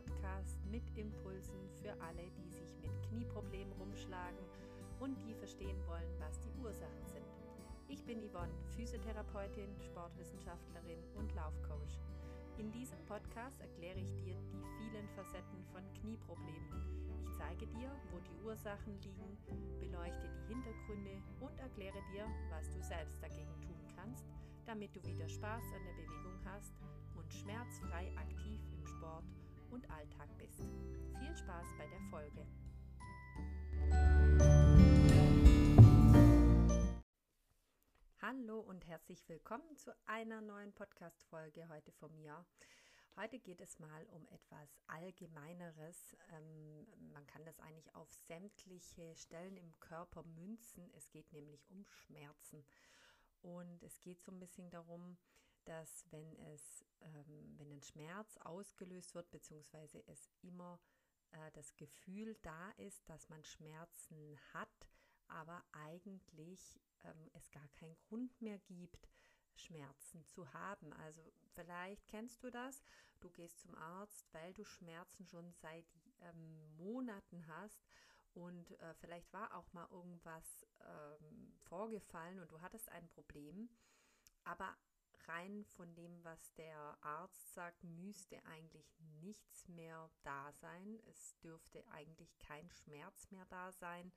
Podcast mit Impulsen für alle, die sich mit Knieproblemen rumschlagen und die verstehen wollen, was die Ursachen sind. Ich bin Yvonne, Physiotherapeutin, Sportwissenschaftlerin und Laufcoach. In diesem Podcast erkläre ich dir die vielen Facetten von Knieproblemen. Ich zeige dir, wo die Ursachen liegen, beleuchte die Hintergründe und erkläre dir, was du selbst dagegen tun kannst, damit du wieder Spaß an der Bewegung hast und schmerzfrei aktiv im Sport und Alltag bist. Viel Spaß bei der Folge. Hallo und herzlich willkommen zu einer neuen Podcast-Folge heute von mir. Heute geht es mal um etwas Allgemeineres. Ähm, man kann das eigentlich auf sämtliche Stellen im Körper münzen. Es geht nämlich um Schmerzen. Und es geht so ein bisschen darum, dass wenn es, ähm, wenn ein Schmerz ausgelöst wird, beziehungsweise es immer äh, das Gefühl da ist, dass man Schmerzen hat, aber eigentlich ähm, es gar keinen Grund mehr gibt, Schmerzen zu haben. Also vielleicht kennst du das, du gehst zum Arzt, weil du Schmerzen schon seit ähm, Monaten hast und äh, vielleicht war auch mal irgendwas ähm, vorgefallen und du hattest ein Problem, aber rein von dem, was der Arzt sagt, müsste eigentlich nichts mehr da sein. Es dürfte eigentlich kein Schmerz mehr da sein.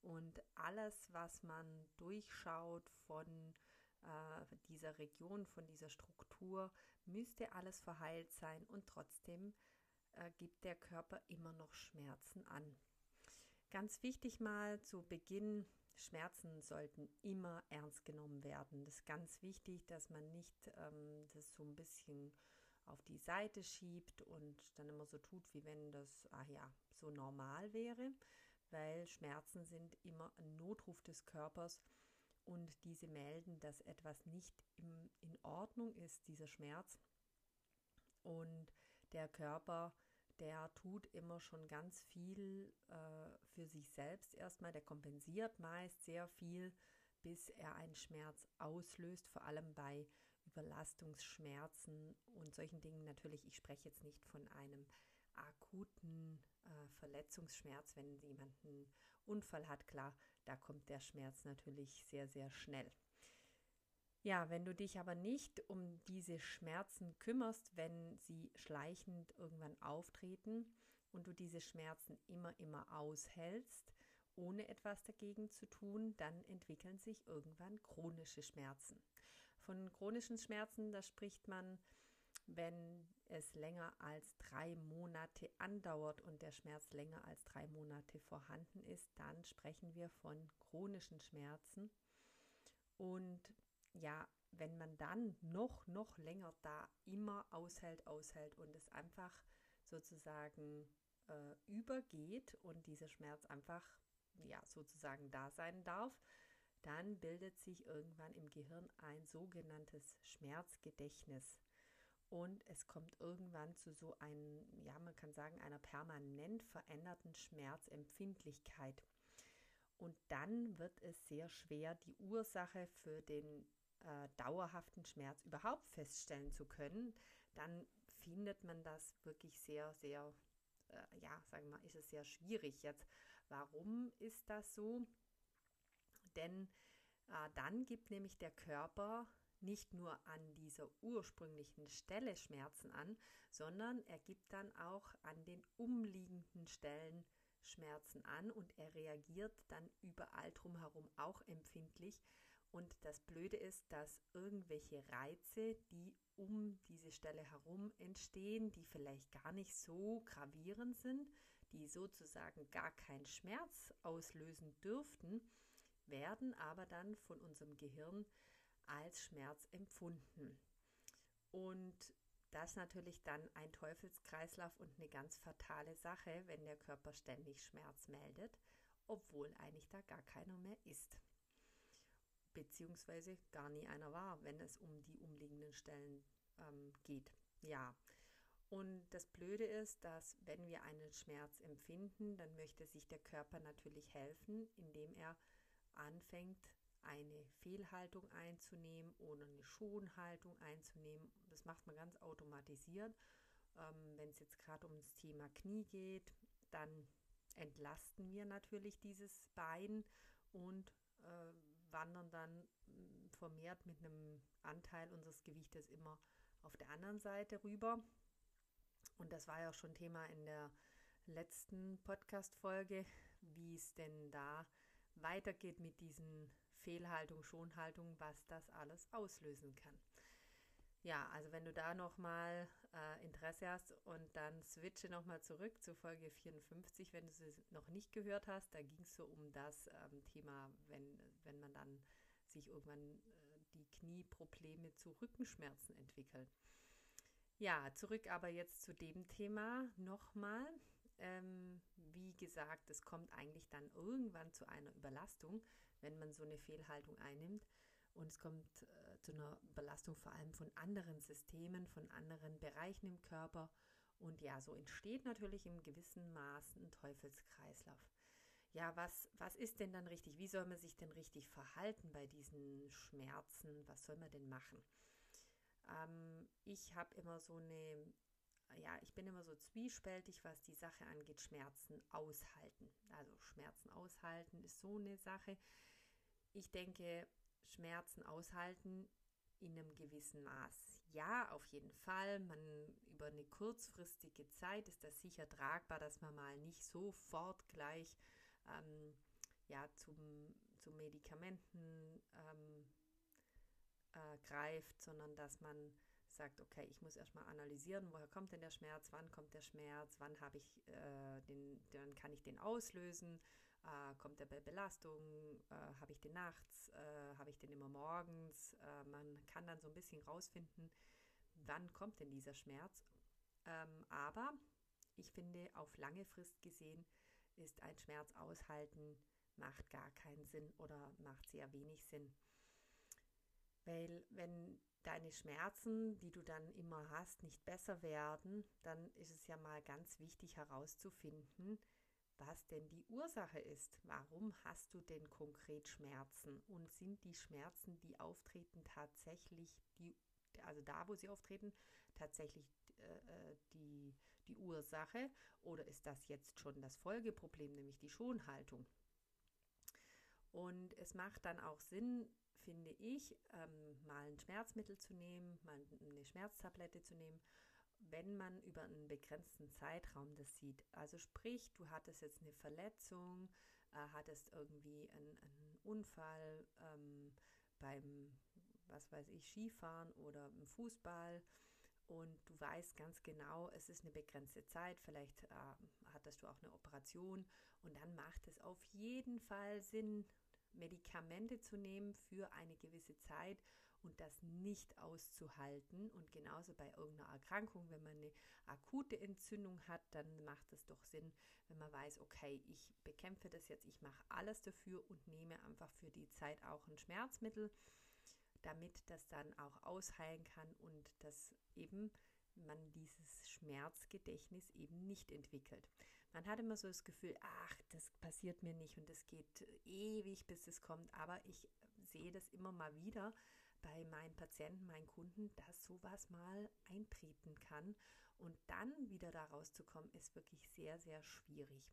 Und alles, was man durchschaut von äh, dieser Region, von dieser Struktur, müsste alles verheilt sein. Und trotzdem äh, gibt der Körper immer noch Schmerzen an. Ganz wichtig mal zu Beginn Schmerzen sollten immer ernst genommen werden. Das ist ganz wichtig, dass man nicht ähm, das so ein bisschen auf die Seite schiebt und dann immer so tut, wie wenn das, ach ja, so normal wäre, weil Schmerzen sind immer ein Notruf des Körpers und diese melden, dass etwas nicht im, in Ordnung ist, dieser Schmerz. Und der Körper der tut immer schon ganz viel äh, für sich selbst erstmal. Der kompensiert meist sehr viel, bis er einen Schmerz auslöst, vor allem bei Überlastungsschmerzen und solchen Dingen. Natürlich, ich spreche jetzt nicht von einem akuten äh, Verletzungsschmerz, wenn jemand einen Unfall hat, klar, da kommt der Schmerz natürlich sehr, sehr schnell. Ja, wenn du dich aber nicht um diese Schmerzen kümmerst, wenn sie schleichend irgendwann auftreten und du diese Schmerzen immer, immer aushältst, ohne etwas dagegen zu tun, dann entwickeln sich irgendwann chronische Schmerzen. Von chronischen Schmerzen, da spricht man, wenn es länger als drei Monate andauert und der Schmerz länger als drei Monate vorhanden ist, dann sprechen wir von chronischen Schmerzen. Und ja, wenn man dann noch, noch länger da immer aushält, aushält und es einfach sozusagen äh, übergeht und dieser Schmerz einfach ja sozusagen da sein darf, dann bildet sich irgendwann im Gehirn ein sogenanntes Schmerzgedächtnis. Und es kommt irgendwann zu so einem, ja, man kann sagen, einer permanent veränderten Schmerzempfindlichkeit. Und dann wird es sehr schwer, die Ursache für den äh, dauerhaften Schmerz überhaupt feststellen zu können, dann findet man das wirklich sehr, sehr, äh, ja, sagen wir mal, ist es sehr schwierig jetzt. Warum ist das so? Denn äh, dann gibt nämlich der Körper nicht nur an dieser ursprünglichen Stelle Schmerzen an, sondern er gibt dann auch an den umliegenden Stellen Schmerzen an und er reagiert dann überall drumherum auch empfindlich, und das Blöde ist, dass irgendwelche Reize, die um diese Stelle herum entstehen, die vielleicht gar nicht so gravierend sind, die sozusagen gar keinen Schmerz auslösen dürften, werden aber dann von unserem Gehirn als Schmerz empfunden. Und das natürlich dann ein Teufelskreislauf und eine ganz fatale Sache, wenn der Körper ständig Schmerz meldet, obwohl eigentlich da gar keiner mehr ist beziehungsweise gar nie einer war, wenn es um die umliegenden Stellen ähm, geht. Ja. Und das Blöde ist, dass wenn wir einen Schmerz empfinden, dann möchte sich der Körper natürlich helfen, indem er anfängt, eine Fehlhaltung einzunehmen oder eine Schonhaltung einzunehmen. Das macht man ganz automatisiert. Ähm, Wenn es jetzt gerade ums Thema Knie geht, dann entlasten wir natürlich dieses Bein und äh, wandern dann mm, vermehrt mit einem Anteil unseres Gewichtes immer auf der anderen Seite rüber. Und das war ja auch schon Thema in der letzten Podcast-Folge, wie es denn da weitergeht mit diesen Fehlhaltung, Schonhaltung, was das alles auslösen kann. Ja, also wenn du da nochmal äh, Interesse hast und dann switche nochmal zurück zu Folge 54, wenn du sie noch nicht gehört hast, da ging es so um das ähm, Thema, wenn, wenn man dann sich irgendwann äh, die Knieprobleme zu Rückenschmerzen entwickeln. Ja, zurück aber jetzt zu dem Thema nochmal. Ähm, wie gesagt, es kommt eigentlich dann irgendwann zu einer Überlastung, wenn man so eine Fehlhaltung einnimmt. Und es kommt äh, zu einer Belastung vor allem von anderen Systemen, von anderen Bereichen im Körper. Und ja, so entsteht natürlich im gewissen Maß ein Teufelskreislauf. Ja, was, was ist denn dann richtig? Wie soll man sich denn richtig verhalten bei diesen Schmerzen? Was soll man denn machen? Ähm, ich habe immer so eine, ja, ich bin immer so zwiespältig, was die Sache angeht, Schmerzen aushalten. Also Schmerzen aushalten ist so eine Sache. Ich denke, Schmerzen aushalten in einem gewissen Maß. Ja, auf jeden Fall. Man über eine kurzfristige Zeit ist das sicher tragbar, dass man mal nicht sofort gleich ähm, ja, zum, zu Medikamenten ähm, äh, greift, sondern dass man sagt, okay, ich muss erstmal analysieren, woher kommt denn der Schmerz, wann kommt der Schmerz, wann habe ich äh, den, dann kann ich den auslösen, äh, kommt er bei Belastung, äh, habe ich den nachts, äh, habe ich den immer morgens. Äh, man kann dann so ein bisschen rausfinden, wann kommt denn dieser Schmerz. Ähm, aber ich finde, auf lange Frist gesehen ist ein Schmerz aushalten, macht gar keinen Sinn oder macht sehr wenig Sinn. Weil wenn deine Schmerzen, die du dann immer hast, nicht besser werden, dann ist es ja mal ganz wichtig herauszufinden, was denn die Ursache ist. Warum hast du denn konkret Schmerzen? Und sind die Schmerzen, die auftreten, tatsächlich die, also da, wo sie auftreten, tatsächlich äh, äh, die, die Ursache? Oder ist das jetzt schon das Folgeproblem, nämlich die Schonhaltung? Und es macht dann auch Sinn, finde ich, ähm, mal ein Schmerzmittel zu nehmen, mal eine Schmerztablette zu nehmen wenn man über einen begrenzten Zeitraum das sieht. Also sprich, du hattest jetzt eine Verletzung, äh, hattest irgendwie einen, einen Unfall ähm, beim, was weiß ich, Skifahren oder im Fußball und du weißt ganz genau, es ist eine begrenzte Zeit, vielleicht äh, hattest du auch eine Operation und dann macht es auf jeden Fall Sinn, Medikamente zu nehmen für eine gewisse Zeit und das nicht auszuhalten. Und genauso bei irgendeiner Erkrankung, wenn man eine akute Entzündung hat, dann macht es doch Sinn, wenn man weiß, okay, ich bekämpfe das jetzt, ich mache alles dafür und nehme einfach für die Zeit auch ein Schmerzmittel, damit das dann auch ausheilen kann und das eben man dieses Schmerzgedächtnis eben nicht entwickelt. Man hat immer so das Gefühl, ach, das passiert mir nicht und es geht ewig, bis es kommt, aber ich sehe das immer mal wieder, bei meinen Patienten, meinen Kunden, dass sowas mal eintreten kann. Und dann wieder da rauszukommen, ist wirklich sehr, sehr schwierig.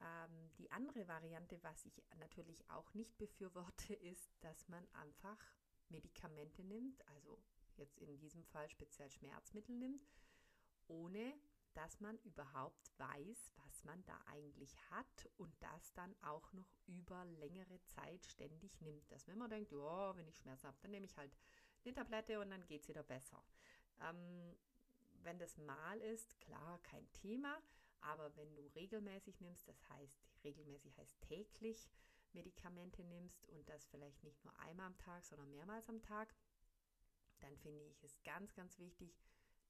Ähm, die andere Variante, was ich natürlich auch nicht befürworte, ist, dass man einfach Medikamente nimmt, also jetzt in diesem Fall speziell Schmerzmittel nimmt, ohne dass man überhaupt weiß, was man da eigentlich hat und das dann auch noch über längere Zeit ständig nimmt. Dass wenn man denkt, ja, wenn ich Schmerzen habe, dann nehme ich halt eine Tablette und dann geht es wieder besser. Ähm, wenn das mal ist, klar, kein Thema, aber wenn du regelmäßig nimmst, das heißt, regelmäßig heißt täglich Medikamente nimmst und das vielleicht nicht nur einmal am Tag, sondern mehrmals am Tag, dann finde ich es ganz, ganz wichtig,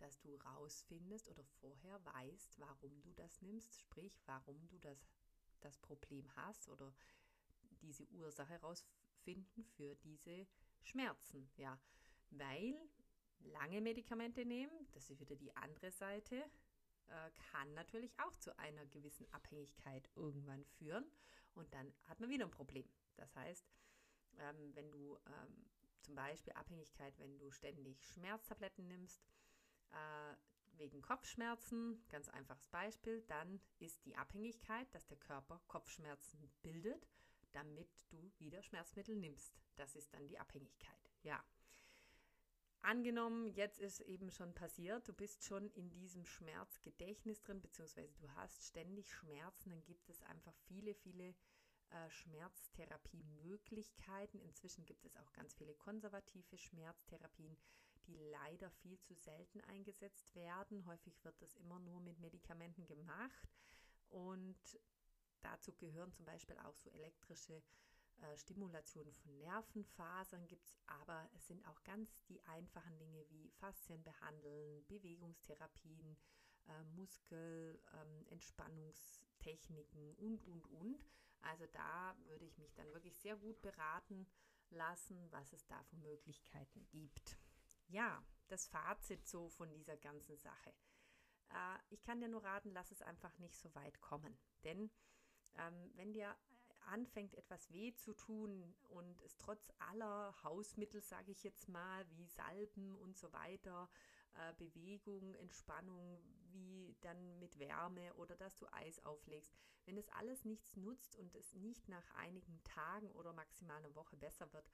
dass du rausfindest oder vorher weißt, warum du das nimmst, sprich, warum du das, das Problem hast oder diese Ursache herausfinden für diese Schmerzen. Ja, weil lange Medikamente nehmen, das ist wieder die andere Seite, äh, kann natürlich auch zu einer gewissen Abhängigkeit irgendwann führen und dann hat man wieder ein Problem. Das heißt, ähm, wenn du ähm, zum Beispiel Abhängigkeit, wenn du ständig Schmerztabletten nimmst, äh, wegen Kopfschmerzen, ganz einfaches Beispiel, dann ist die Abhängigkeit, dass der Körper Kopfschmerzen bildet, damit du wieder Schmerzmittel nimmst. Das ist dann die Abhängigkeit. Ja. Angenommen, jetzt ist eben schon passiert, du bist schon in diesem Schmerzgedächtnis drin, beziehungsweise du hast ständig Schmerzen, dann gibt es einfach viele, viele äh, Schmerztherapiemöglichkeiten. Inzwischen gibt es auch ganz viele konservative Schmerztherapien, die leider viel zu selten eingesetzt werden. Häufig wird das immer nur mit Medikamenten gemacht und dazu gehören zum Beispiel auch so elektrische äh, Stimulation von Nervenfasern gibt es, aber es sind auch ganz die einfachen Dinge wie Faszien behandeln, Bewegungstherapien, äh, Muskelentspannungstechniken ähm, und, und, und. Also da würde ich mich dann wirklich sehr gut beraten lassen, was es da für Möglichkeiten gibt. Ja, das Fazit so von dieser ganzen Sache. Äh, ich kann dir nur raten, lass es einfach nicht so weit kommen. Denn ähm, wenn dir anfängt etwas weh zu tun und es trotz aller Hausmittel, sage ich jetzt mal, wie Salben und so weiter, äh, Bewegung, Entspannung, wie dann mit Wärme oder dass du Eis auflegst. Wenn es alles nichts nutzt und es nicht nach einigen Tagen oder maximal einer Woche besser wird,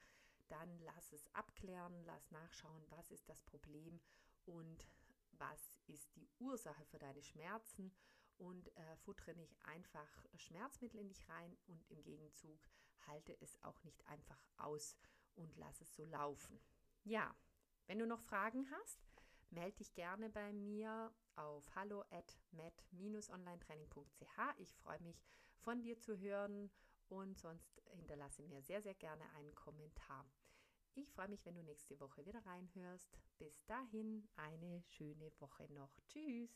dann lass es abklären, lass nachschauen, was ist das Problem und was ist die Ursache für deine Schmerzen und äh, futtere nicht einfach Schmerzmittel in dich rein und im Gegenzug halte es auch nicht einfach aus und lass es so laufen. Ja, wenn du noch Fragen hast, melde dich gerne bei mir auf hallo at met-onlinetraining.ch. Ich freue mich von dir zu hören und sonst hinterlasse mir sehr, sehr gerne einen Kommentar. Ich freue mich, wenn du nächste Woche wieder reinhörst. Bis dahin eine schöne Woche noch. Tschüss.